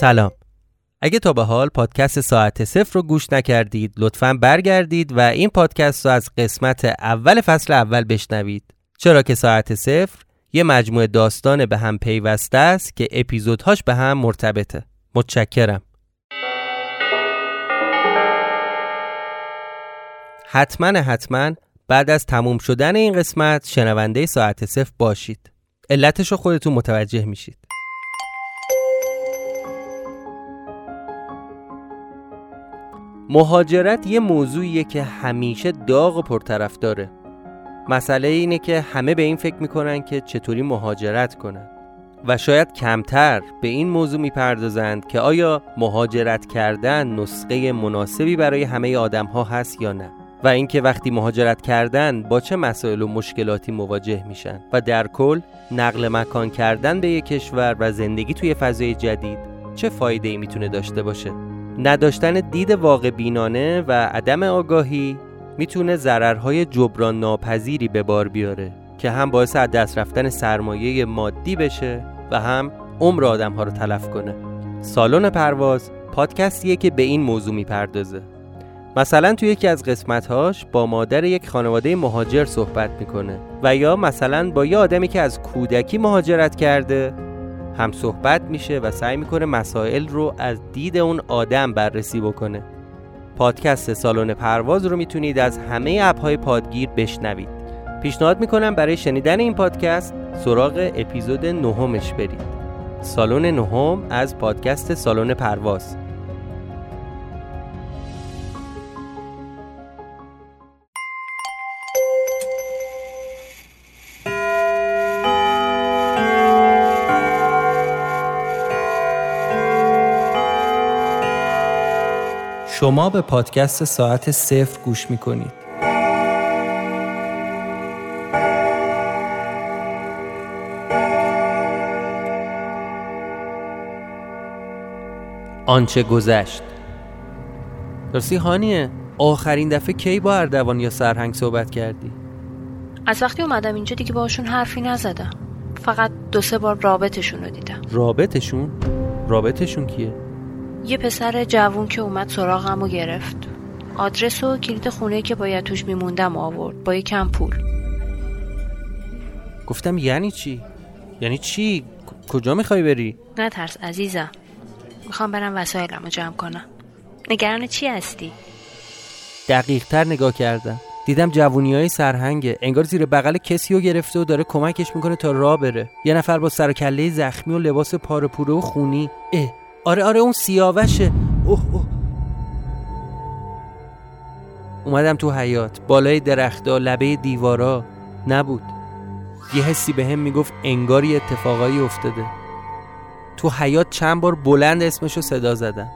سلام. اگه تا به حال پادکست ساعت صفر رو گوش نکردید لطفا برگردید و این پادکست رو از قسمت اول فصل اول بشنوید. چرا که ساعت صفر یه مجموعه داستان به هم پیوسته است که اپیزودهاش به هم مرتبطه. متشکرم. حتما حتما بعد از تموم شدن این قسمت شنونده ساعت صفر باشید. علتش رو خودتون متوجه میشید. مهاجرت یه موضوعیه که همیشه داغ و پرطرف داره. مسئله اینه که همه به این فکر می‌کنن که چطوری مهاجرت کنن. و شاید کمتر به این موضوع می‌پردازند که آیا مهاجرت کردن نسخه مناسبی برای همه آدم ها هست یا نه. و اینکه وقتی مهاجرت کردن با چه مسائل و مشکلاتی مواجه میشن. و در کل نقل مکان کردن به یک کشور و زندگی توی فضای جدید چه فایده ای می‌تونه داشته باشه؟ نداشتن دید واقع بینانه و عدم آگاهی می‌تونه ضررهای جبران ناپذیری به بار بیاره که هم باعث از دست رفتن سرمایه مادی بشه و هم عمر آدم ها رو تلف کنه. سالن پرواز پادکستیه که به این موضوع می‌پردازه. مثلا توی یکی از قسمتهاش با مادر یک خانواده مهاجر صحبت می‌کنه و یا مثلا با یه آدمی که از کودکی مهاجرت کرده هم صحبت میشه و سعی می‌کنه مسائل رو از دید اون آدم بررسی بکنه. پادکست سالن پرواز رو می‌تونید از همه اپهای پادگیر بشنوید. پیشنهاد می‌کنم برای شنیدن این پادکست سراغ اپیزود نهمش برید. سالن نهم از پادکست سالن پرواز. شما به پادکست ساعت صفر گوش می کنید. آنچه گذشت راستی هانیه آخرین دفعه کی با اردوان یا سرهنگ صحبت کردی؟ از وقتی اومدم اینجا دیگه باشون حرفی نزدم فقط دو سه بار رابطشون رو دیدم رابطشون؟ رابطشون کیه؟ یه پسر جوون که اومد سراغم و گرفت آدرس و کلید خونه که باید توش میموندم آورد با یه کم پول گفتم یعنی چی؟ یعنی چی؟ کجا می‌خوای بری؟ نه ترس عزیزم می‌خوام برم وسایلم رو جمع کنم نگران چی هستی؟ دقیق تر نگاه کردم دیدم جوونی های سرهنگه انگار زیر بغل کسی رو گرفته و داره کمکش می‌کنه تا راه بره یه نفر با سر کله زخمی و لباس پاره و خونی اه آره آره اون سیاوشه. اوه اوه. اومدم تو حیات بالای درختا لبه دیوارا نبود. یه حسی به هم می‌گفت انگاری اتفاقایی افتاده. تو حیات چند بار بلند اسمشو صدا زدم.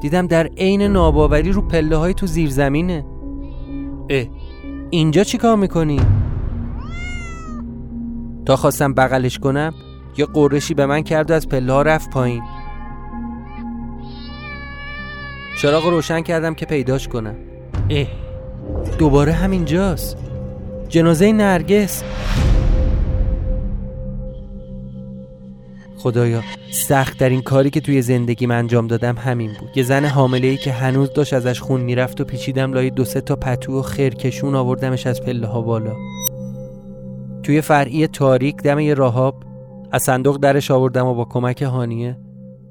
دیدم در عین ناباوری رو پله های تو زیر زمینه. اه اینجا چی کار می‌کنی؟ تا خواستم بغلش کنم یه قرشی به من کرد و از پله ها رفت پایین. چراغ روشن کردم که پیداش کنم. اه. دوباره همینجاست. جنازه نرگس. خدایا سخت در این کاری که توی زندگیم انجام دادم همین بود. یه زن حامله ای که هنوز داشت ازش خون می‌رفت و پیچیدم لای دو سه تا پتو و خرکشون آوردمش از پله ها بالا. توی فرعی تاریک دم یه راهاب از صندوق درش آوردم و با کمک هانیه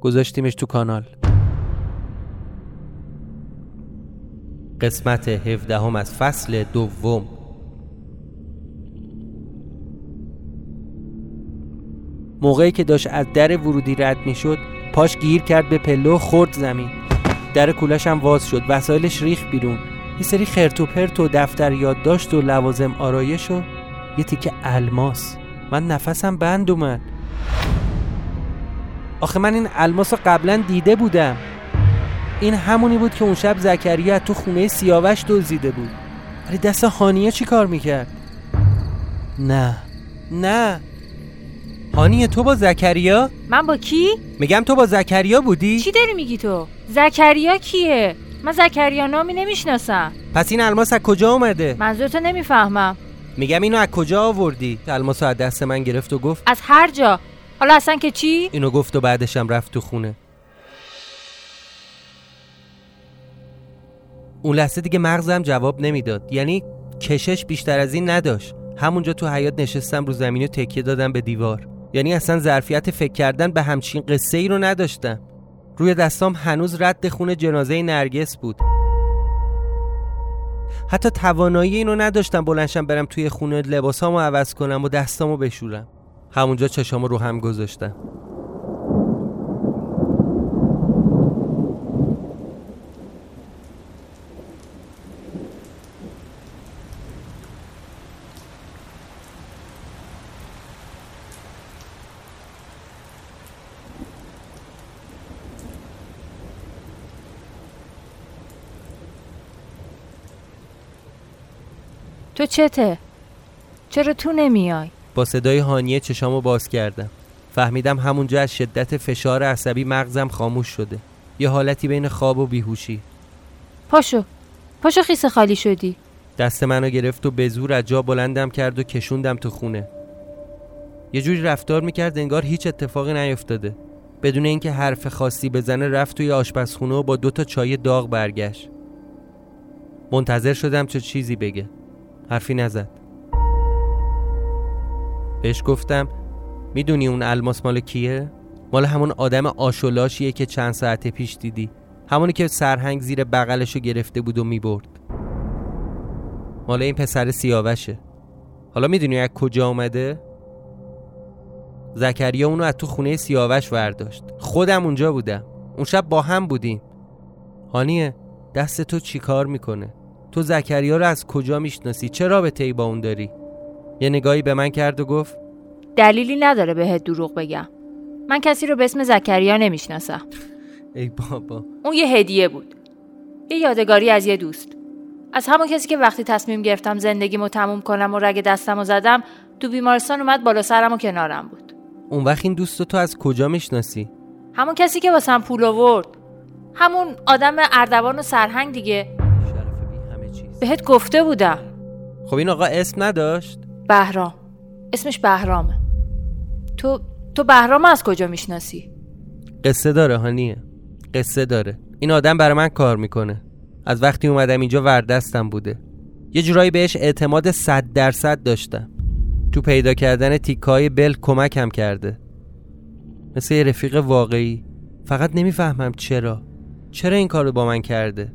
گذاشتیمش تو کانال. قسمت هفدهم از فصل دوم. موقعی که داشت از در ورودی رد می‌شد پاش گیر کرد به پله و خورد زمین. در کولش هم واز شد وسایلش ریخ بیرون. یه سری خرت و پرت و دفتر یادداشت و لوازم آرایش و یه تیکه الماس. من نفسم بند اومد. آخه من این الماس قبلا دیده بودم. این همونی بود که اون شب زکریا تو خونه سیاوش دزدیده بود. ولی دست هانیه چی کار می‌کرد؟ نه. نه. هانیه تو با زکریا؟ من با کی؟ میگم تو با زکریا بودی؟ چی داری میگی تو؟ زکریا کیه؟ من زکریا نامی نمی‌شناسم. پس این الماس از کجا اومده؟ منظورتو نمی‌فهمم. میگم اینو از کجا آوردی؟ الماس از دست من گرفت و گفت از هر جا. حالا اصلا که چی؟ اینو گفت و بعدشم رفت تو خونه. اون لحظه دیگه مغزم جواب نمی‌داد. یعنی کشش بیشتر از این نداشت. همونجا تو حیات نشستم رو زمین و تکیه دادم به دیوار. یعنی اصلا ظرفیت فکر کردن به همچین قصه ای رو نداشتم. روی دستام هنوز رد خون جنازه نرگس بود. حتی توانایی اینو نداشتم بلنشم برم توی خونه لباسامو عوض کنم و دستامو بشورم همونجا چشامو رو هم گذاشتم تو چته؟ چرا تو نمیای؟ با صدای هانیه چشامو باز کردم. فهمیدم همونجا از شدت فشار عصبی مغزم خاموش شده. یه حالتی بین خواب و بیهوشی. پاشو. پاشو خیس خالی شدی. دست منو گرفت و به زور از جا بلندم کرد و کشوندم تو خونه. یه جوری رفتار می‌کرد انگار هیچ اتفاقی نیفتاده بدون اینکه حرف خاصی بزنه رفت توی آشپزخونه و با دوتا چای داغ برگشت. منتظر شدم چه چیزی بگه. حرفی نزد. بهش گفتم می‌دونی اون الماس مال کیه؟ مال همون آدم آشولاشیه که چند ساعت پیش دیدی. همونی که سرهنگ زیر بغلشو گرفته بود و می‌برد. مال این پسر سیاوشه. حالا می‌دونی از کجا اومده؟ زکریا اونو از تو خونه سیاوش ورداشت. خودم اونجا بودم. اون شب با هم بودیم. هانیه دست تو چیکار می‌کنه؟ تو زکریا رو از کجا می‌شناسی؟ چه رابطه ای با اون داری؟ یه نگاهی به من کرد و گفت دلیلی نداره بهت دروغ بگم. من کسی رو به اسم زکریا نمی‌شناسم. ای بابا. اون یه هدیه بود. یه یادگاری از یه دوست. از همون کسی که وقتی تصمیم گرفتم زندگیمو تموم کنم و رگ دستمو زدم تو بیمارستان اومد بالا سرم و کنارم بود. اون وقت این دوست تو از کجا می‌شناسی؟ همون کسی که واسم پول آورد. همون آدم اردوان و سرهنگ دیگه. بهت گفته بودم. خب این آقا اسم نداشت؟ بهرام. اسمش بهرامه. تو تو بهرام از کجا می‌شناسی؟ قصه داره هانیه. قصه داره. این آدم برای من کار می‌کنه. از وقتی اومدم اینجا وردستم بوده. یه جورایی بهش اعتماد صد درصد داشتم. تو پیدا کردن تیکای بل کمکم کرده. مثل یه رفیق واقعی. فقط نمی‌فهمم چرا. چرا این کارو با من کرده؟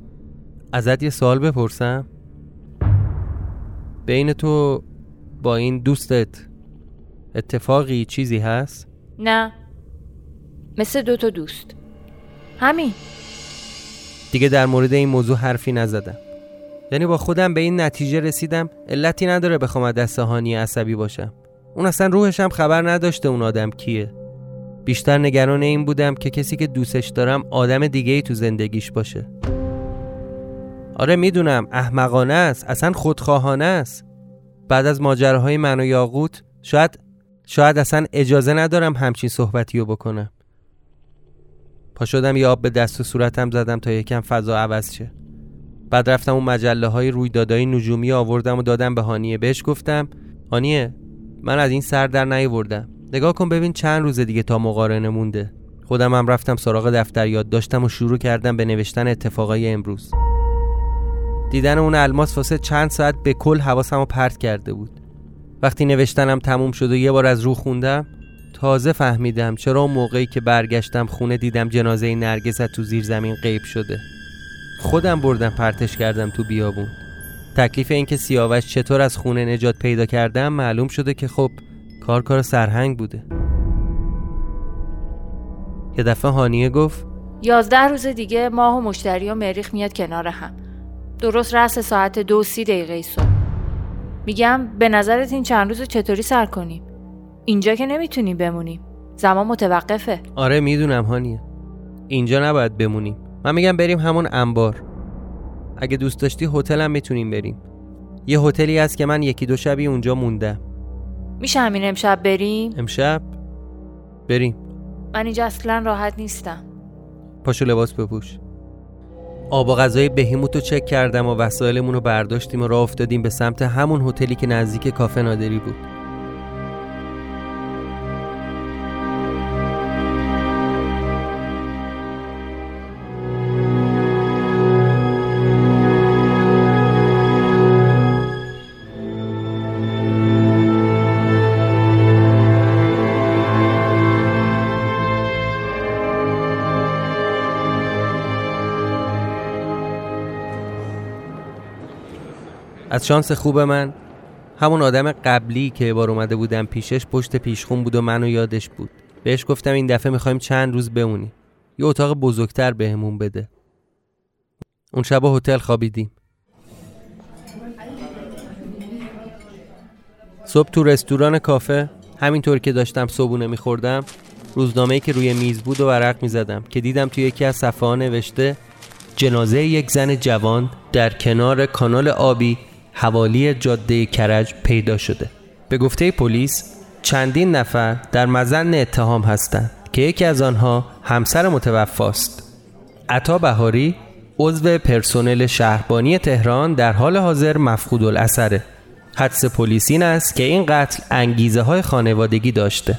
ازت یه سوال بپرسم؟ بین تو با این دوستت اتفاقی چیزی هست؟ نه. مثل دو تا دوست. همین. دیگه در مورد این موضوع حرفی نزدم. یعنی با خودم به این نتیجه رسیدم علتی نداره بخوام از دست هانی عصبی باشم. اون اصلا روحش هم خبر نداشته اون آدم کیه. بیشتر نگران این بودم که کسی که دوستش دارم آدم دیگه ای تو زندگیش باشه. آره می‌دونم احمقانه است اصلا خودخواهانه است. بعد از ماجراهای من و یاقوت شاید شاید اصلا اجازه ندارم همچین صحبتی رو بکنم. پا شدم یه به دست و صورتم زدم تا یکم فضا عوض شه. بعد رفتم اون مجله های رویدادهای نجومی آوردم و دادم به هانیه. بهش گفتم هانیه من از این سر در نیاوردم. نگاه کن ببین چند روز دیگه تا مقارنه مونده. خودم هم رفتم سراغ دفتر یاد داشتم و شروع کردم به نوشتن اتفاقای امروز. دیدن اون الماس واسه چند ساعت به کل حواسمو پرت کرده بود. وقتی نوشتنم تموم شد و یه بار از رو خوندم تازه فهمیدم چرا موقعی که برگشتم خونه دیدم جنازه نرگس تو زیر زمین غیب شده. خودم بردم پرتش کردم تو بیابون. تکلیف اینکه سیاوش چطور از خونه نجات پیدا کردم معلوم شده که خب کار کار سرهنگ بوده. یه دفعه هانیه گفت یازده روز دیگه ماه و مشتری و مریخ میاد کنار هم. درست رأس ساعت دو سی دقیقه صبح. میگم به نظرت این چند روز رو چطوری سر کنیم؟ اینجا که نمی‌تونیم بمونیم. زمان متوقفه. آره می‌دونم هانیه. اینجا نباید بمونیم. من میگم بریم همون انبار. اگه دوست داشتی هتل هم می‌تونیم بریم. یه هتلی هست که من یکی دو شبی اونجا موندم. میشه همین امشب بریم؟ امشب؟ بریم. من اینجا اصلا راحت نیستم. پاشو لباس بپوش. آب و غذای بهیموت رو چک کردم و وسایلمون رو برداشتیم و راه افتادیم به سمت همون هتلی که نزدیک کافه نادری بود. از شانس خوب من همون آدم قبلی که بار اومده بودم پیشش پشت پیشخون بود و منو یادش بود. بهش گفتم این دفعه می‌خوایم چند روز بمونی یه اتاق بزرگتر بهمون بده. اون شب هتل خوابیدیم. صبح تو رستوران کافه همینطور که داشتم صبونه میخوردم روزنامه‌ای که روی میز بود و ورق می‌زدم که دیدم توی یکی از صفحه نوشته جنازه یک زن جوان در کنار کانال آبی حوالی جاده کرج پیدا شده. به گفته پلیس چندین نفر در مزن اتهام هستند که یکی از آنها همسر متوفاست. عطا بهاری عضو پرسنل شهربانی تهران در حال حاضر مفقود الاثره حدس پلیس این است که این قتل انگیزه های خانوادگی داشته.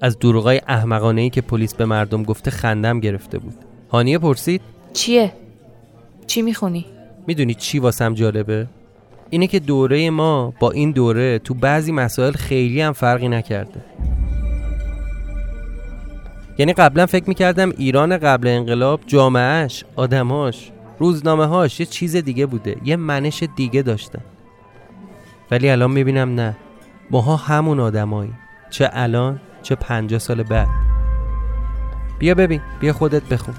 از دروغای احمقانه ای که پلیس به مردم گفته خندم گرفته بود. هانیه پرسید چیه؟ چی می‌خونی؟ می‌دونی چی واسم جالبه؟ اینه که دوره ما با این دوره تو بعضی مسائل خیلی هم فرقی نکرده. یعنی قبلا فکر می‌کردم ایران قبل انقلاب جامعهش آدماش روزنامه هاش یه چیز دیگه بوده یه منش دیگه داشتن. ولی الان می‌بینم نه. ماها همون آدمایی. چه الان چه پنجاه سال بعد. بیا ببین بیا خودت بخون.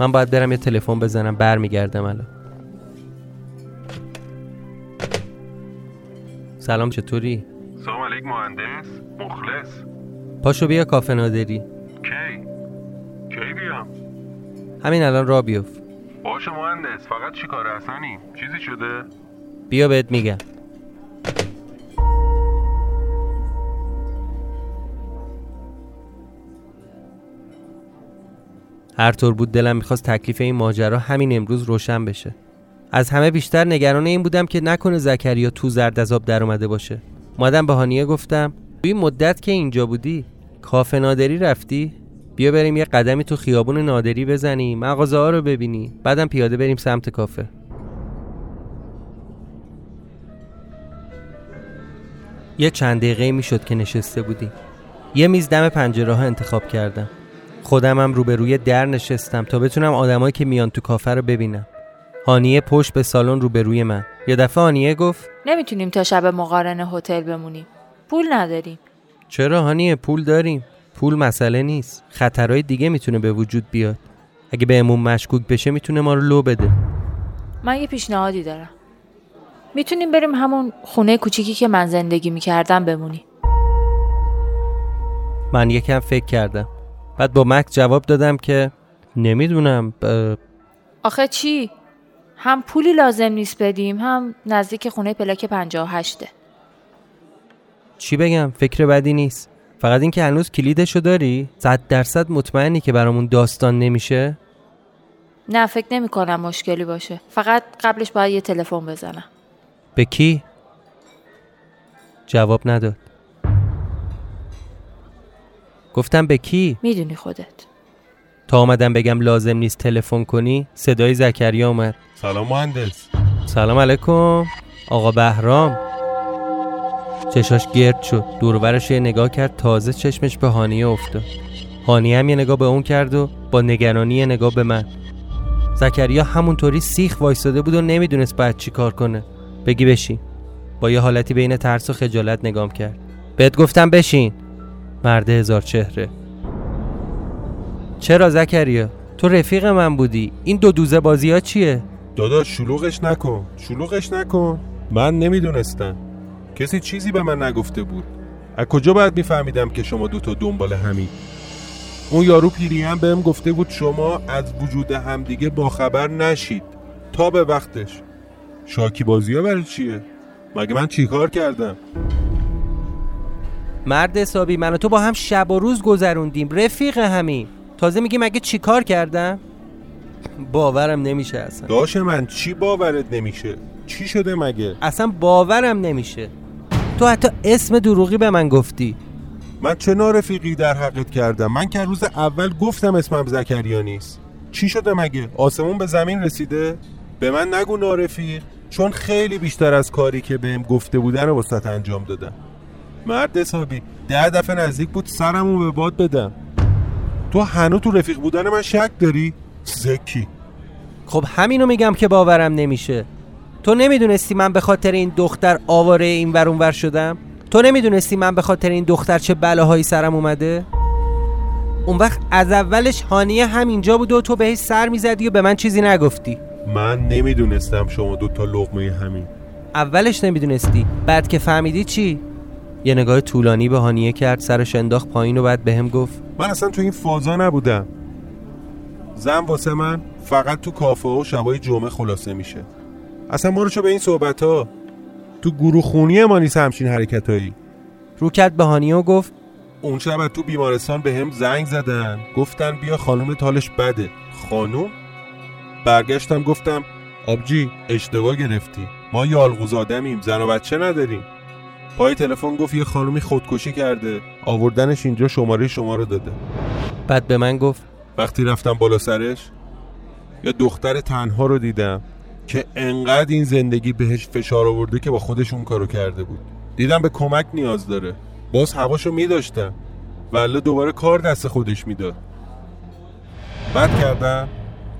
من باید برم یه تلفن بزنم برمیگردم الان. سلام چطوری؟ سلام علیک مهندس. مخلص. پاشو بیا کافه نادری. کی؟ کی بیام؟ همین الان را بیفت. باشه مهندس فقط چی کار چیزی شده؟ بیا بهت میگم. هر طور بود دلم می‌خواست تکلیف این ماجرا همین امروز روشن بشه. از همه بیشتر نگران این بودم که نکنه زکریا تو زرد از آب در اومده باشه. مادم به هانیه گفتم توی مدت که اینجا بودی کافه نادری رفتی؟ بیا بریم یه قدمی تو خیابون نادری بزنی مغازه ها رو ببینی بعدم پیاده بریم سمت کافه. یه چند دقیقه می‌شد که نشسته بودیم. یه میز دم پنجره ها انتخاب کردم. خودمم روبروی در نشستم تا بتونم آدمایی که میان تو کافه رو ببینم. هانیه پشت به سالن روبروی من. یه دفعه هانیه گفت نمی‌تونیم تا شب مقارن هتل بمونیم. پول نداریم. چرا هانیه؟ پول داریم. پول مسئله نیست. خطرهای دیگه می‌تونه به وجود بیاد. اگه بهمون مشکوک بشه می‌تونه ما رو لو بده. من یه پیشنهادی دارم. می‌تونیم بریم همون خونه کوچیکی که من زندگی می‌کردم بمونیم. من یکم فکر کردم. بعد با مک جواب دادم که نمی‌دونم ب... آخه چی؟ هم پولی لازم نیست بدیم هم نزدیک خونه پلاک 58 چی بگم؟ فکر بدی نیست. فقط اینکه هنوز کلیدشو داری؟ صد درصد مطمئنی که برامون داستان نمیشه؟ نه فکر نمی کنم مشکلی باشه. فقط قبلش باید یه تلفن بزنم. به کی؟ جواب نداد. گفتم به کی؟ می‌دونی خودت. تا آمدم بگم لازم نیست تلفن کنی صدای زکریا اومد. سلام مهندس. سلام علیکم. آقا بهرام. چشاش گرد شد. دورورش یه نگاه کرد تازه چشمش به هانیه افتاد. هانیه هم یه نگاه به اون کرد و با نگرانی یه نگاه به من. زکریا همونطوری سیخ وایستاده بود و نمی‌دونست بعد چی کار کنه. بگی بشین. با یه حالتی بین ترس و خجالت نگام کرد. بهت گفتم بشین. مرد هزار چهره. چرا زکریا؟ تو رفیق من بودی. این دو دوزه بازی ها چیه؟ داداش شلوغش نکن. شلوغش نکن. من نمی‌دونستم. کسی چیزی به من نگفته بود. از کجا باید میفهمیدم که شما دوتا دنبال همین؟ اون یارو پیری هم بهم گفته بود شما از وجود همدیگه باخبر نشید. تا به وقتش. شاکی بازی ها برای چیه؟ مگه من چیکار کردم؟ مرد حسابی من و تو با هم شب و روز گذروندیم. رفیق همین تازه میگی مگه چیکار کردم؟ باورم نمیشه اصلا. داش من چی باورت نمیشه؟ چی شده مگه؟ اصلا باورم نمیشه. تو حتی اسم دروغی به من گفتی. من چه نارفیقی در حقت کردم؟ من که روز اول گفتم اسمم زکریا نیست. چی شده مگه؟ آسمون به زمین رسیده؟ به من نگو نارفیق. چون خیلی بیشتر از کاری که بهم گفته بودن رو وسط انجام دادم. مرد حسابی. ده دفعه نزدیک بود سرمو به باد بدم تو هنو تو رفیق بودن من شک داری؟ زکی. خب همینو میگم که باورم نمیشه. تو نمی‌دونستی من به خاطر این دختر آواره این ور ور شدم؟ تو نمی‌دونستی من به خاطر این دختر چه بلاهایی سرم اومده؟ اون وقت از اولش هانیه همینجا بود و تو بهش سر می‌زدی و به من چیزی نگفتی. من نمی‌دونستم شما دوتا لغمه همین. اولش نمی‌دونستی. بعد که فهمیدی چی؟ یه نگاه طولانی به هانیه کرد سرش انداخت پایین و بعد بهم گفت من اصلا تو این فازا نبودم. زن واسه من فقط تو کافه و شبای جمعه خلاصه میشه. اصلا ما رو چه به این صحبت ها تو گروه خونی ما نیست همچین حرکت هایی رو کرد به هانیه و گفت اون شب تو بیمارستان به هم زنگ زدن. گفتن بیا خانوم تالش بده. خانوم؟ برگشتم گفتم آبجی اشتباه گرفتی. ما یالغوز آدمیم زن و بچه نداریم. پای تلفن گفت یه خانومی خودکشی کرده. آوردنش اینجا شماره شما رو داده. بعد به من گفت وقتی رفتم بالا سرش یا دختر تنها رو دیدم که انقدر این زندگی بهش فشار آورده که با خودش اون کارو کرده بود. دیدم به کمک نیاز داره. باز هواشو میداشتم. ولی دوباره کار دست خودش می‌داد. بعد کردم.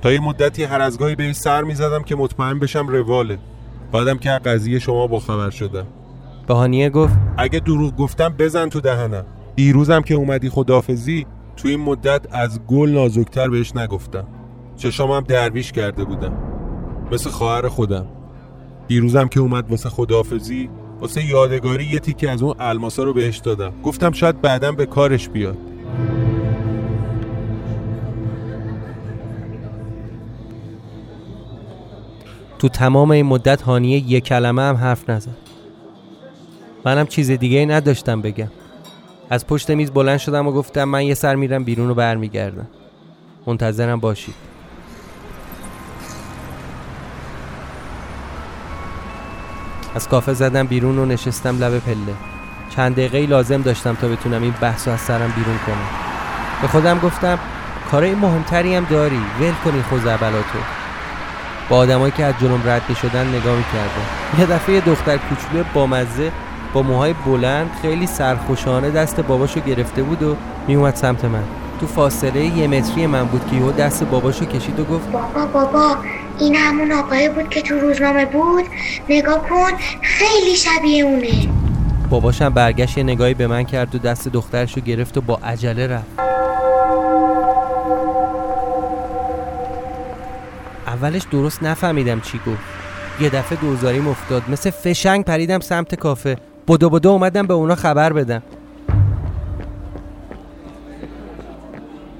تا یه مدتی هر از گاهی به این سر می‌زدم که مطمئن بشم رواله. بعدم که قضیه شما با خبر شدم. بهانیه گفت اگه دروغ گفتم بزن تو دهنم. دیروزم که اومدی خدافزی تو این مدت از گل نازکتر بهش نگفتم. هم درویش کرده بودم. مثل خواهر خودم. دیروزم که اومد واسه خدافزی واسه یادگاری یه تیکه از اون الماسا رو بهش دادم. گفتم شاید بعدا به کارش بیاد. تو تمام این مدت هانیه یک کلمه هم حرف نزد. منم چیز دیگه ای نداشتم بگم. از پشت میز بلند شدم و گفتم من یه سر میرم بیرون و برمیگردم. منتظرم باشید. از کافه زدم بیرون و نشستم لب پله. چند دقیقه لازم داشتم تا بتونم این بحث از سرم بیرون کنم. به خودم گفتم کارای مهمتری هم داری ول کنی خوزعبلاتو با آدمایی که از جلوم رد شدن نگاه می‌کردم. یه دفعه دختر کوچولو بامزه با موهای بلند خیلی سرخوشانه دست باباشو گرفته بود و میومد سمت من. تو فاصله یه متری من بود که یهو دست باباشو کشید و گفت بابا بابا این همون آقای بود که تو روزنامه بود؟ نگاه کن خیلی شبیه اونه. باباشم برگشت یه نگاهی به من کرد و دست دخترشو گرفت و با عجله رفت. اولش درست نفهمیدم چی گفت. یه دفعه دوزاریم افتاد. مثل فشنگ پریدم سمت کافه. بدو بدو اومدم به اونا خبر بدم.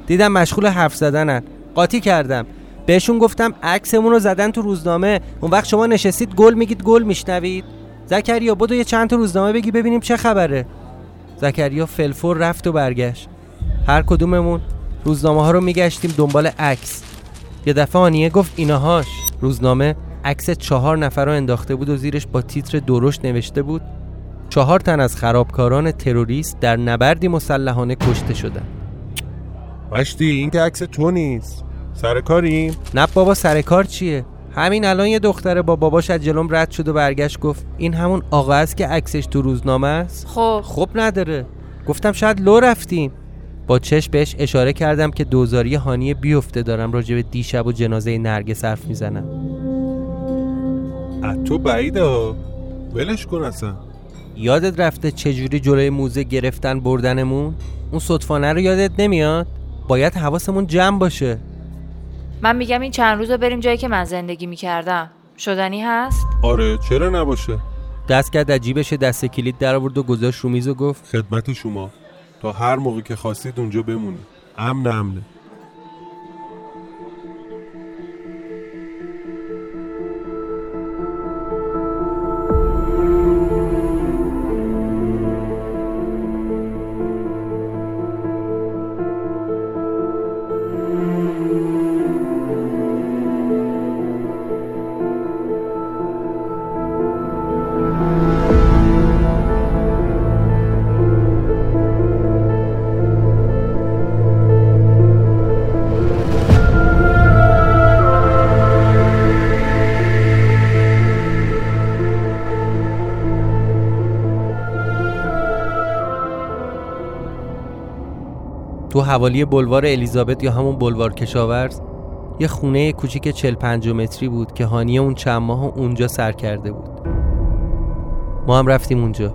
دیدم مشغول حرف زدنن. قاطی کردم. بهشون گفتم عکسمون رو زدن تو روزنامه. اون وقت شما نشستید گل میگید گل میشنوید. زکریا بدو یه چند تا روزنامه بگی ببینیم چه خبره. زکریا فلفور رفت و برگشت. هر کدوممون روزنامه ها رو میگشتیم دنبال عکس. یه دفعه آنیه گفت ایناهاش. روزنامه عکس چهار نفر رو انداخته بود و زیرش با تیتر درشت نوشته بود. چهار تن از خرابکاران تروریست در نبردی مسلحانه کشته شدن مشتی این که عکس تو نیست. سر کاریم. نه بابا سر کار چیه؟ همین الان یه دختره با باباش از جلوم رد شد و برگشت گفت این همون آقا است که عکسش تو روزنامه است؟ خب. خب نداره. گفتم شاید لو رفتیم. با چشم بهش اشاره کردم که دوزاری هانی بیفته دارم راجع به دیشب و جنازه نرگس حرف می‌زنم. از تو بعیده ولش کن اصلا. یادت رفته چجوری جلوی موزه گرفتن بردنمون؟ اون صدفانه رو یادت نمیاد؟ باید حواسمون جمع باشه. من میگم این چند روز رو بریم جایی که من زندگی می‌کردم. شدنی هست؟ آره چرا نباشه؟ دست کرد از جیبش دست کلید در آورد و گذاشت رو میز و گفت خدمت شما. تا هر موقع که خواستید اونجا بمونید. امن امنه حوالی بلوار الیزابت یا همون بلوار کشاورز یه خونه کوچیک 40 50 متری بود که هانیه اون چند ماه اونجا سر کرده بود. ما هم رفتیم اونجا.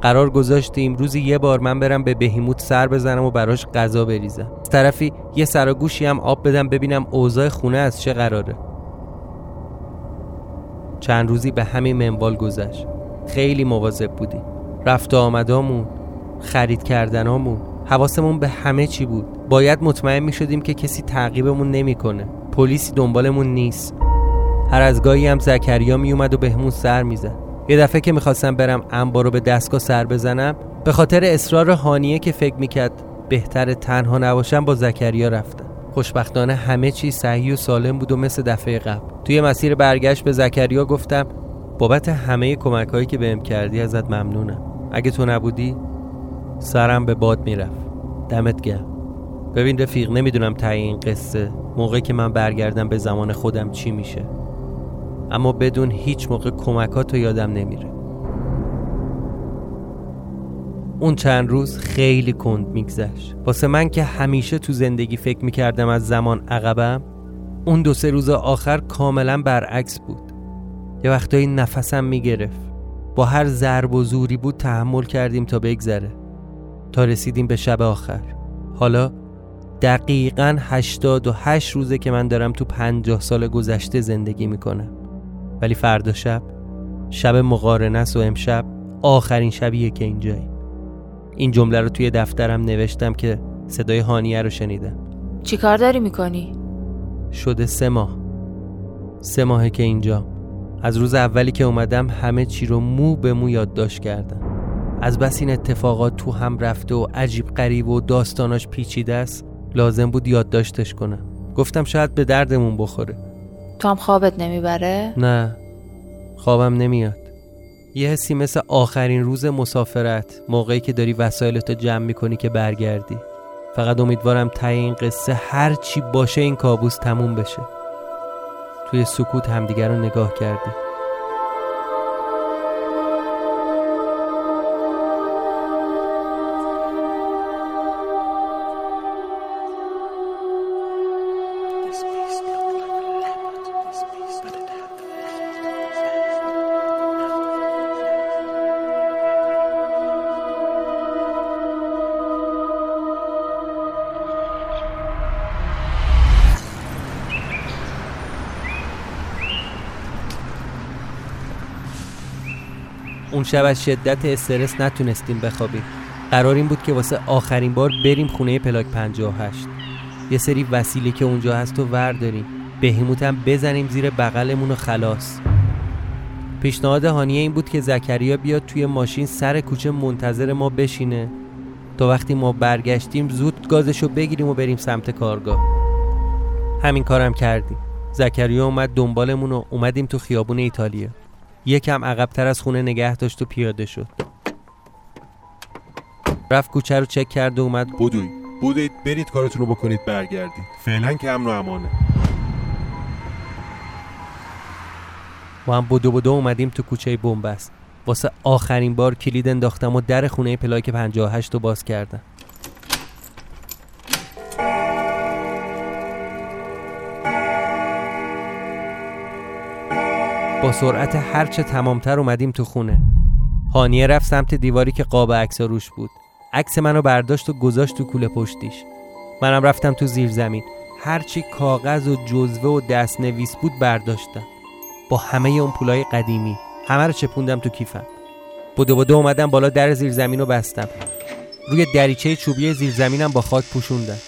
قرار گذاشتیم روزی یه بار من برم به بهیموت سر بزنم و براش غذا بریزم. از طرفی یه سراگوشی هم آب بدم ببینم اوضاع خونه از چه قراره. چند روزی به همین منوال گذشت. خیلی مواظب بودیم. رفت آمدامون خرید کردنامون. حواسمون به همه چی بود. باید مطمئن می شدیم که کسی تعقیبمون نمی‌کنه. پلیسی دنبالمون نیست. هر از گاهی هم زکریا می اومد و بهمون سر می‌زد. یه دفعه که می‌خواستم برم انبار رو به دستگاه سر بزنم به خاطر اصرار هانیه که فکر می‌کرد بهتر تنها نباشم با زکریا رفتم. خوشبختانه همه چی صحیح و سالم بود و مثل دفعه قبل. توی مسیر برگشت به زکریا گفتم بابت همه کمک هایی که بهم کردی ازت ممنونم. اگه تو نبودی؟ سرم به باد می‌رفت. دمت گرم. ببین رفیق نمی‌دونم تا این قصه موقعی که من برگردم به زمان خودم چی میشه. اما بدون هیچ موقع کمکاتو یادم نمیره. اون چند روز خیلی کند میگذشت. واسه من که همیشه تو زندگی فکر می‌کردم از زمان عقبم اون دو سه روز آخر کاملا برعکس بود. یه وقتایی نفسم می‌گرفت. با هر ضرب و زوری بود تحمل کردیم تا بگذره. تا رسیدیم به شب آخر. حالا دقیقا 88 روزه که من دارم تو 50 سال گذشته زندگی می‌کنم. ولی فردا شب شب مقارنه و امشب آخرین شبیه که اینجایی این جمله رو توی دفترم نوشتم که صدای هانیه رو شنیدم. چی کار داری می‌کنی؟ شده سه ماه. سه ماهه که اینجا از روز اولی که اومدم همه چی رو مو به مو یادداشت کردم. از بس این اتفاقات تو هم رفته و عجیب قریب و داستاناش پیچیده است لازم بود یادداشتش کنم. گفتم شاید به دردمون بخوره. تو هم خوابت نمی‌بره؟ نه خوابم نمیاد. یه حسی مثل آخرین روز مسافرت موقعی که داری وسایلتو جمع می‌کنی که برگردی. فقط امیدوارم تای این قصه هر چی باشه این کابوس تموم بشه. توی سکوت همدیگر رو نگاه کردی. اون شب از شدت استرس نتونستیم بخوابیم. قرار این بود که واسه آخرین بار بریم خونه پلاک 58 یه سری وسیله که اونجا هست و ورداریم. بهیموت هم بزنیم زیر بغلمون و خلاص. پیشنهاد هانیه این بود که زکریا بیاد توی ماشین سر کوچه منتظر ما بشینه. تا وقتی ما برگشتیم زود گازشو بگیریم و بریم سمت کارگاه. همین کارم کردیم. زکریا اومد دنبالمون و اومدیم تو خیابون ایتالیا. یکم عقبتر از خونه نگه داشت و پیاده شد. رفت کوچه رو چک کرد و اومد. بدوی بودید برید کارتون رو بکنید برگردید. فعلا که امن و امانه. با هم بدو بدو اومدیم تو کوچه بنبست. واسه آخرین بار کلید انداختم و در خونه پلاک 58 رو باز کردم. با سرعت هرچه تمامتر اومدیم تو خونه. هانیه رفت سمت دیواری که قاب عکس روش بود. عکس منو برداشت و گذاشت تو کوله پشتیش. منم رفتم تو زیر زمین. هرچی کاغذ و جزوه و دست نویس بود برداشتم. با همه اون پولای قدیمی. همه رو چپوندم تو کیفم. بدو بدو اومدم بالا در زیر زمین رو بستم. روی دریچه چوبی زیر زمینم با خاک پوشوندم.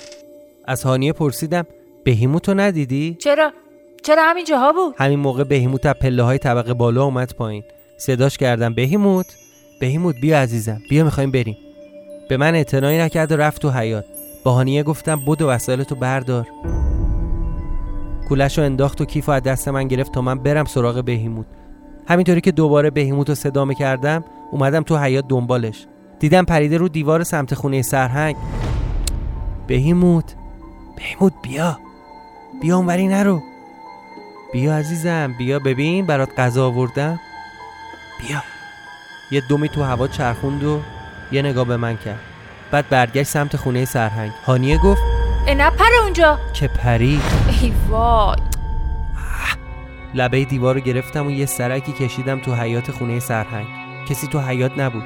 از هانیه پرسیدم بهیموتو ندیدی؟ چرا؟ چرا همین جاها بود؟ همین موقع بهیموت از پله های طبقه بالا اومد پایین. صداش کردم بهیموت؟ بهیموت بیا عزیزم بیا می‌خوایم بریم. به من اعتنایی نکرد و رفت تو حیات با هانیه گفتم بدو وسایلتو بردار. کولش رو انداخت و کیف از دست من گرفت تا من برم سراغ بهیموت. همینطوری که دوباره بهیموت رو صدا کردم اومدم تو حیات دنبالش. دیدم پریده رو دیوار سمت خونه سرهنگ. بهیموت بهیموت بیا. بیا اونوری نرو. بیا عزیزم بیا ببین برات غذا آوردم. بیا. یه دومی تو هوا چرخوند و یه نگاه به من کرد. بعد برگشت سمت خونه سرهنگ. هانیه گفت نپره اونجا. که پری؟ ای وای. لبه دیوار رو گرفتم و یه سرکی کشیدم تو حیات خونه سرهنگ. کسی تو حیات نبود.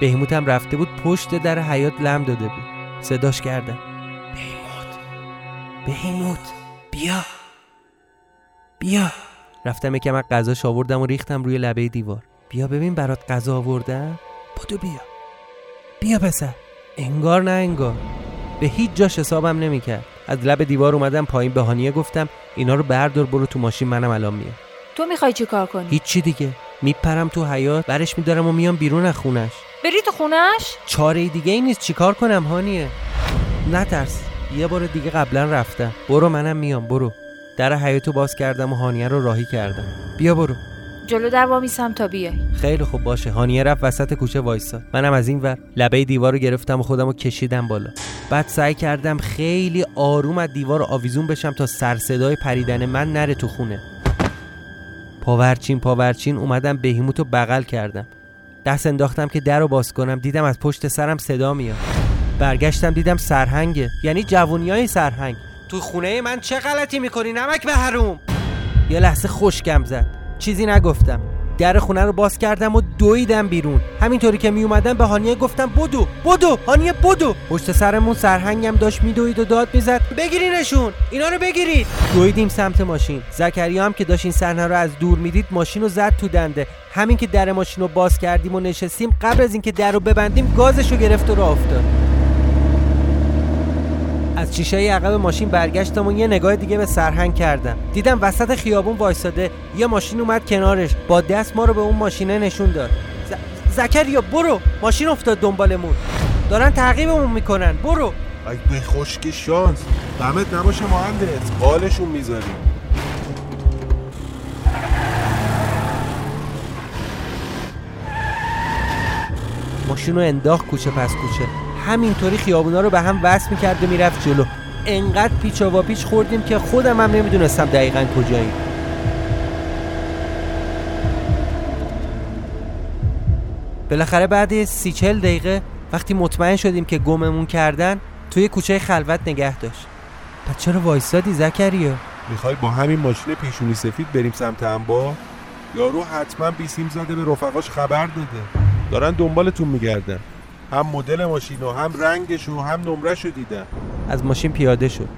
بهیموتم رفته بود پشت در حیات لم داده بود. صداش کردم. بهیموت بهیموت بیا. بیا. رفتم یکم از غذاش آوردم و ریختم روی لبه دیوار. بیا ببین برات غذا آوردم. بدو بیا. بیا پسر. انگار نه انگار. به هیچ جاش حسابم نمی‌کرد. از لب دیوار اومدم پایین به هانیه گفتم اینا رو بردار برو تو ماشین منم الان میام. تو می‌خوای چی کار کنی؟ هیچی دیگه. میپرم تو حیات برش میدارم و میام بیرون از خونش. بری تو خونش؟ چاره دیگه ای نیست. چیکار کنم هانیه؟ نترس. یه بار دیگه قبلا رفتم. برو منم میام. برو. در حیاتو باز کردم و هانیه رو راهی کردم. بیا برو. جلو در وامیسم تا بیای. خیلی خوب باشه. هانیه رفت وسط کوچه وایساد منم از این ور لبه دیوار رو گرفتم و خودم رو کشیدم بالا. بعد سعی کردم خیلی آروم از دیوار آویزون بشم تا سر صدای پریدن من نره تو خونه. پاورچین پاورچین اومدم بهیموت رو بغل کردم. دست انداختم که در رو باز کنم. دیدم از پشت سرم صدا میاد. برگشتم دیدم سرهنگه. یعنی جوونیای سرهنگ. تو خونه من چه غلطی می‌کنی نمک به حروم؟ یه لحظه خوشگم زد. چیزی نگفتم. در خونه رو باز کردم و دویدم بیرون. همینطوری که می اومدم به هانیه گفتم بدو بدو هانیه بدو. پشت سرمون سرهنگم داشت میدوید و داد می‌زد. بگیرینشون اینا رو بگیرید. دویدیم سمت ماشین. زکریا هم که داشت این صحنه رو از دور می‌دید ماشین رو زد تو دنده. همین که در ماشین رو باز کردیم و نشستیم قبل از اینکه در رو ببندیم گازش رو گرفت و راه افتاد. از شیشه عقب ماشین برگشتم و یه نگاه دیگه به سرهنگ کردم. دیدم وسط خیابون وایساده یه ماشین اومد کنارش. با دست ما رو به اون ماشینه نشون داد. ز- زکریا برو! ماشین افتاد دنبالمون. دارن تعقیبمون می‌کنن. برو! ای به خشک شانس. دمت نباشه مهندس. قالشون می‌ذاریم ماشین رو انداخت کوچه پس کوچه. همینطوری خیابونا رو به هم وصل می‌کرد و می‌رفت جلو. انقدر پیچ و پیچ خوردیم که خودم هم نمی‌دونستم دقیقا کجاییم بالاخره بعد سی چل دقیقه وقتی مطمئن شدیم که گممون کردن توی کوچه خلوت نگه داشت. پس چرا وایستادی زکریا؟ می‌خوای با همین ماشین پیشونی سفید بریم سمت انبار یارو حتما بیسیم زده به رفقاش خبر داده. دارن دنبالتون میگردن. هم مدل ماشین و هم رنگش و هم نمرش رو دیدن از ماشین پیاده شد.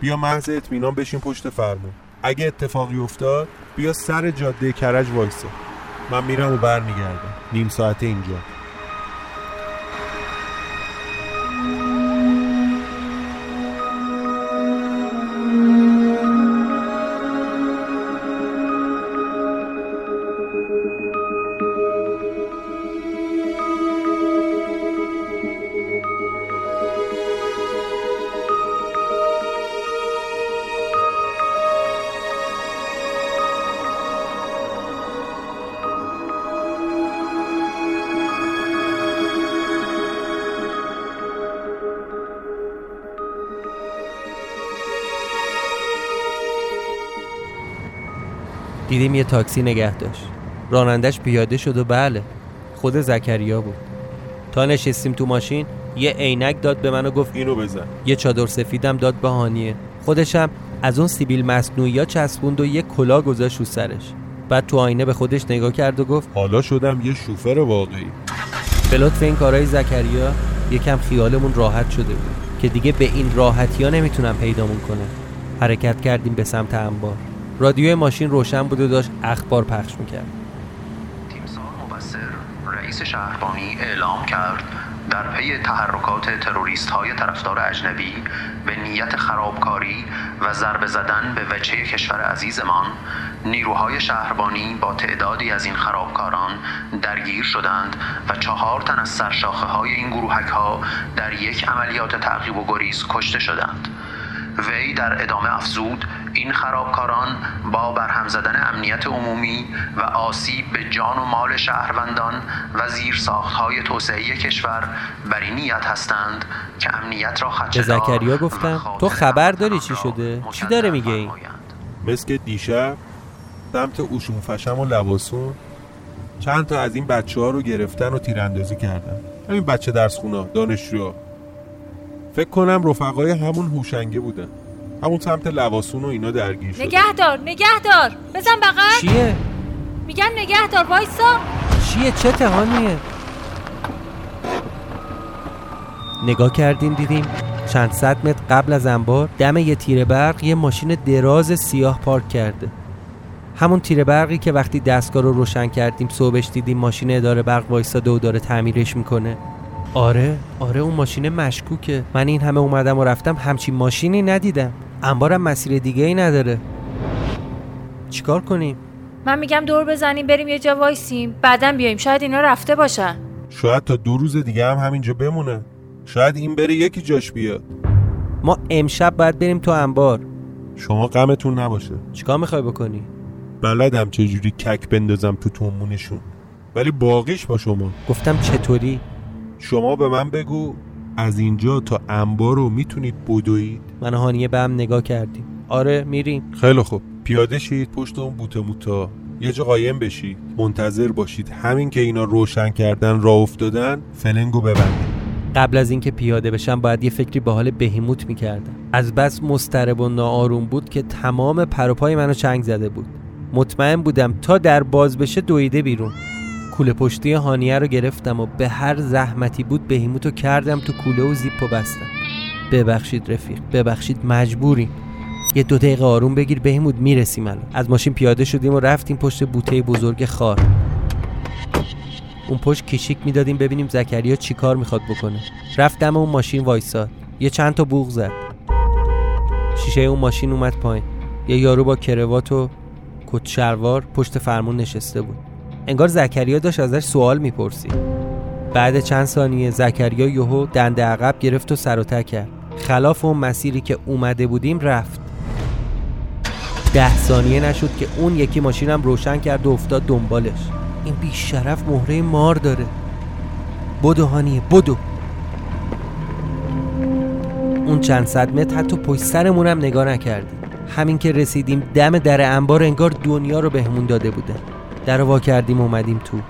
بیا محض اطمینان بشین پشت فرمون. اگه اتفاقی افتاد بیا سر جاده کرج وایسا. من میرم و برمیگردم. نیم ساعته اینجا. دیدیم یه تاکسی نگه داشت. رانندش پیاده شد و بله خود زکریا بود. تا نشستیم تو ماشین یه عینک داد به من و گفت اینو بزن. یه چادر سفیدم داد به هانیه. خودشم از اون سیبیل مصنوعی چسبوند و یه کلا گذاشت رو سرش. بعد تو آینه به خودش نگاه کرد و گفت حالا شدم یه شوفر واقعی. به لطف این کارهای زکریا یکم خیالمون راحت شده بود که دیگه به این راحتی ها نمی‌تونم پیدامون کنه. حرکت کردیم به سمت انبار. رادیوی ماشین روشن بود و داشت اخبار پخش می‌کرد. تیمسار مبصر رئیس شهربانی اعلام کرد در پی تحرکات تروریست های طرفدار اجنبی به نیت خرابکاری و ضربه زدن به وجه کشور عزیزمان نیروهای شهربانی با تعدادی از این خرابکاران درگیر شدند و چهار تن از سرشاخه های این گروهک ها در یک عملیات تعقیب و گریز کشته شدند. وی در ادامه افزود این خرابکاران با برهم زدن امنیت عمومی و آسیب به جان و مال شهروندان و زیرساختهای توسعه کشور بر این نیت هستند که امنیت را خدشه‌دار به زکریا گفتم، تو خبر داری چی شده؟ چی داره میگه این؟ مثل که دیشب سمت اوشون فشم و لباسون چند تا از این بچه ها رو گرفتن و تیراندازی کردن همین بچه درس خونا دانشجو فکر کنم رفقای همون هوشنگه بودن همون سمت لواسون و اینا درگیر شده. نگهدار نگهدار. بزن بغل. چیه؟ میگم نگهدار وایسا. چیه؟ چه تهانیه؟ نگاه کردیم دیدیم چند صد متر قبل از انبار دم یه تیر برق یه ماشین دراز سیاه پارک کرده. همون تیر برقی که وقتی دستگاه رو روشن کردیم صبحش دیدیم ماشین اداره برق وایستاده و داره تعمیرش می‌کنه. آره آره اون ماشین مشکوکه. من این همه اومدم و رفتم همچین ماشینی ندیدم. انبارم مسیر دیگه ای نداره. چیکار کنیم؟ من میگم دور بزنیم بریم یه جا وایسیم. بعدا بیایم. شاید اینا رفته باشن. شاید تا دو روز دیگه هم همینجا بمونه. شاید این بره یکی جاش بیاد. ما امشب باید بریم تو انبار. شما غمتون نباشه. چیکار می‌خوای بکنی؟ بلدم چجوری کک بندازم تو تومونشون ولی باقیش با شما. گفتم چطوری؟ شما به من بگو. از اینجا تا انبار رو می‌تونید بدوید؟ من و هانیه به هم نگاه کردیم. آره میریم. خیلی خوب. پیاده شید پشت اون بوته موتا. یه جا قایم بشید. منتظر باشید. همین که اینا روشن کردن راه افتادن فلنگو ببندید. قبل از اینکه پیاده بشم باید یه فکری به حال بهیموت می‌کردم. از بس مضطرب و ناآروم بود که تمام پروپای منو چنگ زده بود. مطمئن بودم تا در باز بشه دویده بیرون. کوله پشتی هانیه رو گرفتم و به هر زحمتی بود بهیموتو کردم تو کوله و زیپ و بستم. ببخشید رفیق ببخشید مجبوریم. یه دو دقیقه آروم بگیر بهیموت می‌رسیم الان. از ماشین پیاده شدیم و رفتیم پشت بوته بزرگ خار. اون پشت کشیک می‌دادیم ببینیم زکریا چی کار می‌خواد بکنه. رفتم اون ماشین وایساد. یه چند تا بوغ زد. شیشه اون ماشین اومد پایین. یه یارو با کروات و کت پشت فرمون نشسته بود. انگار زکریا داشت ازش سوال می‌پرسید بعد چند ثانیه زکریا یهو دنده عقب گرفت و سر و کرد. خلاف اون مسیری که اومده بودیم رفت. ده ثانیه نشد که اون یکی ماشینم روشن کرد و افتاد دنبالش. این بیشرف مهره مار داره. بدو هانیه بدو. اون چند صد متر حتی پشت سرمونم نگاه نکردیم همین که رسیدیم دم در انبار انگار دنیا رو بهمون داده بوده. در وا کردیم اومدیم تو.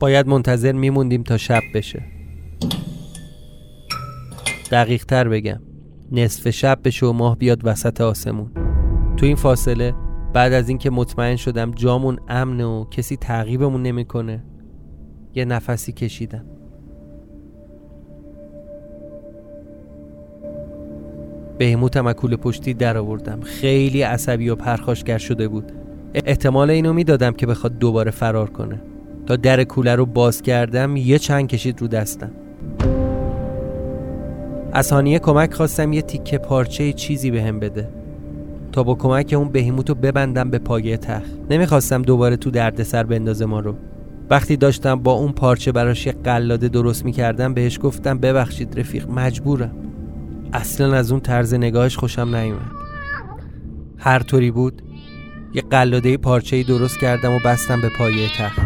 باید منتظر میموندیم تا شب بشه. دقیق تر بگم نصف شب بشه و ماه بیاد وسط آسمون. تو این فاصله بعد از اینکه مطمئن شدم جامون امنه و کسی تعقیبمون نمی‌کنه یه نفسی کشیدم. بهموتم از کوله پشتی در آوردم خیلی عصبی و پرخاشگر شده بود. احتمال اینو می‌دادم که بخواد دوباره فرار کنه. تا در کوله رو باز کردم یه چند کشید رو دستم. از هانیه کمک خواستم یه تیکه پارچه چیزی بهم هم بده. تا با کمک اون بهیموتو ببندم به پایه تخت. نمی‌خواستم دوباره تو دردسر بندازه ما رو. وقتی داشتم با اون پارچه براش یه قلاده درست می‌کردم بهش گفتم ببخشید رفیق مجبورم. اصلا از اون طرز نگاهش خوشم نیومد. هر طوری بود یه قلاده پارچه درست کردم و بستم به پایه تخت.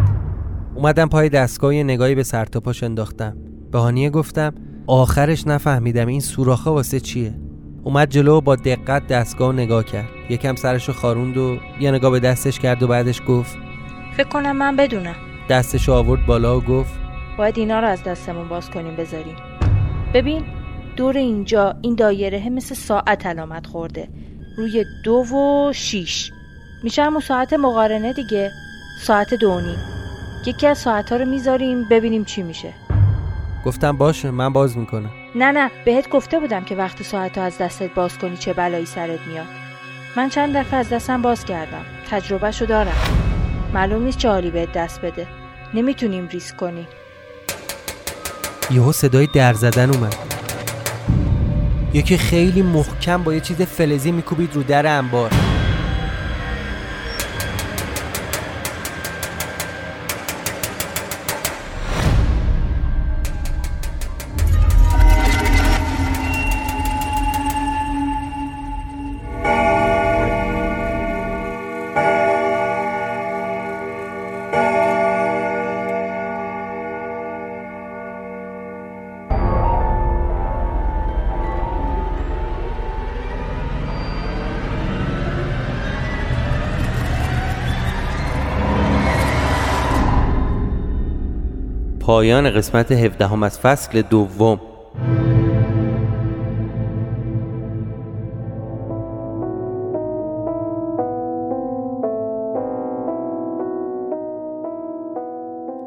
اومدم پای دستگاه یه نگاهی به سرتاپاش انداختم. به هانیه گفتم آخرش نفهمیدم این سوراخه واسه چیه. اومد جلو و با دقت دستگاه نگاه کرد. یکم سرشو خاروند و یه نگاه به دستش کرد و بعدش گفت فکر کنم من بدونم. دستشو آورد بالا و گفت باید اینا رو از دستمون باز کنیم بذاریم. ببین دور اینجا این دایره مثل ساعت علامت خورده. روی دو و شیش. میشه همون ساعت مقارنه دیگه. ساعت دو نیم. یکی از ساعت ها رو می‌ذاریم ببینیم چی میشه. گفتم باشه من باز می‌کنم. نه نه بهت گفته بودم که وقتی ساعت از دستت باز کنی چه بلایی سرت میاد. من چند دفعه از دستم باز کردم. تجربهشو دارم. معلوم نیست چه حالی بهت دست بده. نمی‌تونیم ریسک کنیم. یهو صدای در زدن اومد. یکی خیلی محکم با یه چیز فلزی میکوبید رو در انبار. پایان قسمت 17 هم از فصل دوم.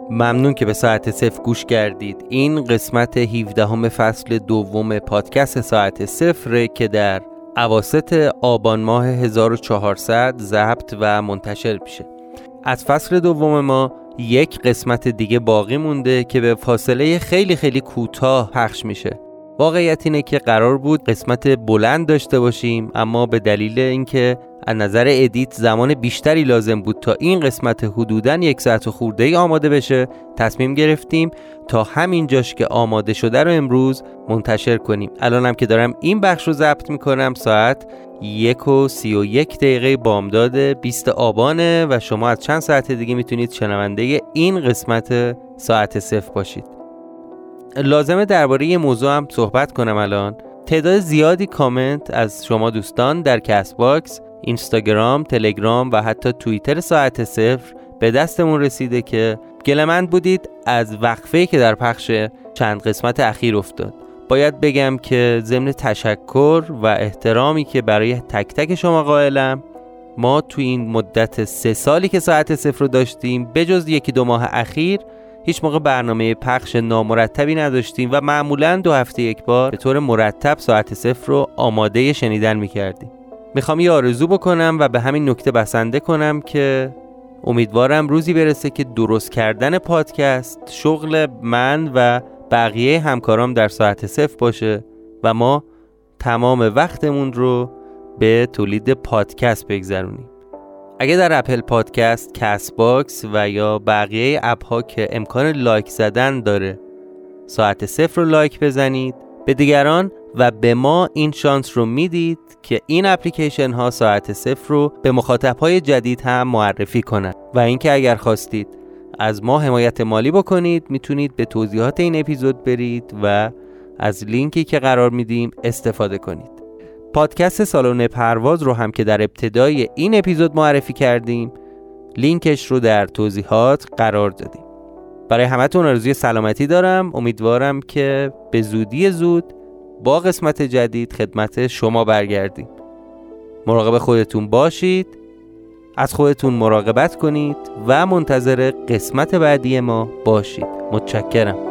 ممنون که به ساعت صفر گوش کردید. این قسمت 17 همه فصل دوم پادکست ساعت صفر که در عواست آبان ماه 1400 ضبط و منتشر میشه. از فصل دوم ما یک قسمت دیگه باقی مونده که به فاصله خیلی خیلی کوتاه پخش میشه. واقعیت اینه که قرار بود قسمت بلند داشته باشیم اما به دلیل اینکه از نظر ادیت زمان بیشتری لازم بود تا این قسمت حدودا یک ساعت و خورده ای آماده بشه تصمیم گرفتیم تا همین جاش که آماده شده رو امروز منتشر کنیم. الانم که دارم این بخش رو ضبط می‌کنم ساعت یک و سی و یک دقیقه بامداد 20 آبانه و شما از چند ساعت دیگه می‌تونید شنونده این قسمت ساعت صفر باشید. لازمه درباره یه موضوع هم صحبت کنم الان. تعداد زیادی کامنت از شما دوستان در Castbox اینستاگرام، تلگرام و حتی توییتر ساعت صفر به دستمون رسیده که گله‌مند بودید از وقفه‌ای که در پخش چند قسمت اخیر افتاد. باید بگم که ضمن تشکر و احترامی که برای تک تک شما قائلم ما تو این مدت سه سالی که ساعت صفر رو داشتیم بجز یکی دو ماه اخیر هیچ موقع برنامه پخش نامرتبی نداشتیم و معمولا دو هفته یک بار به طور مرتب ساعت صفر رو آماده شنیدن می‌کردیم. می‌خوام یه آرزو بکنم و به همین نکته بسنده کنم که امیدوارم روزی برسه که درست کردن پادکست شغل من و بقیه همکارام در ساعت صفر باشه و ما تمام وقتمون رو به تولید پادکست بگذرونیم. اگه در Apple Podcast، Castbox و یا بقیه اپ ها که امکان لایک زدن داره ساعت صفر رو لایک بزنید. به دیگران و به ما این شانس رو می‌دید که این اپلیکیشن ها ساعت صفر رو به مخاطب های جدید هم معرفی کنند. و اینکه اگر خواستید از ما حمایت مالی بکنید می‌تونید به توضیحات این اپیزود برید و از لینکی که قرار میدیم استفاده کنید. پادکست سالن پرواز رو هم که در ابتدای این اپیزود معرفی کردیم لینکش رو در توضیحات قرار دادیم. برای همتون آرزوی سلامتی دارم. امیدوارم که به زودی زود با قسمت جدید خدمت شما برگردیم. مراقب خودتون باشید از خودتون مراقبت کنید و منتظر قسمت بعدی ما باشید. متشکرم.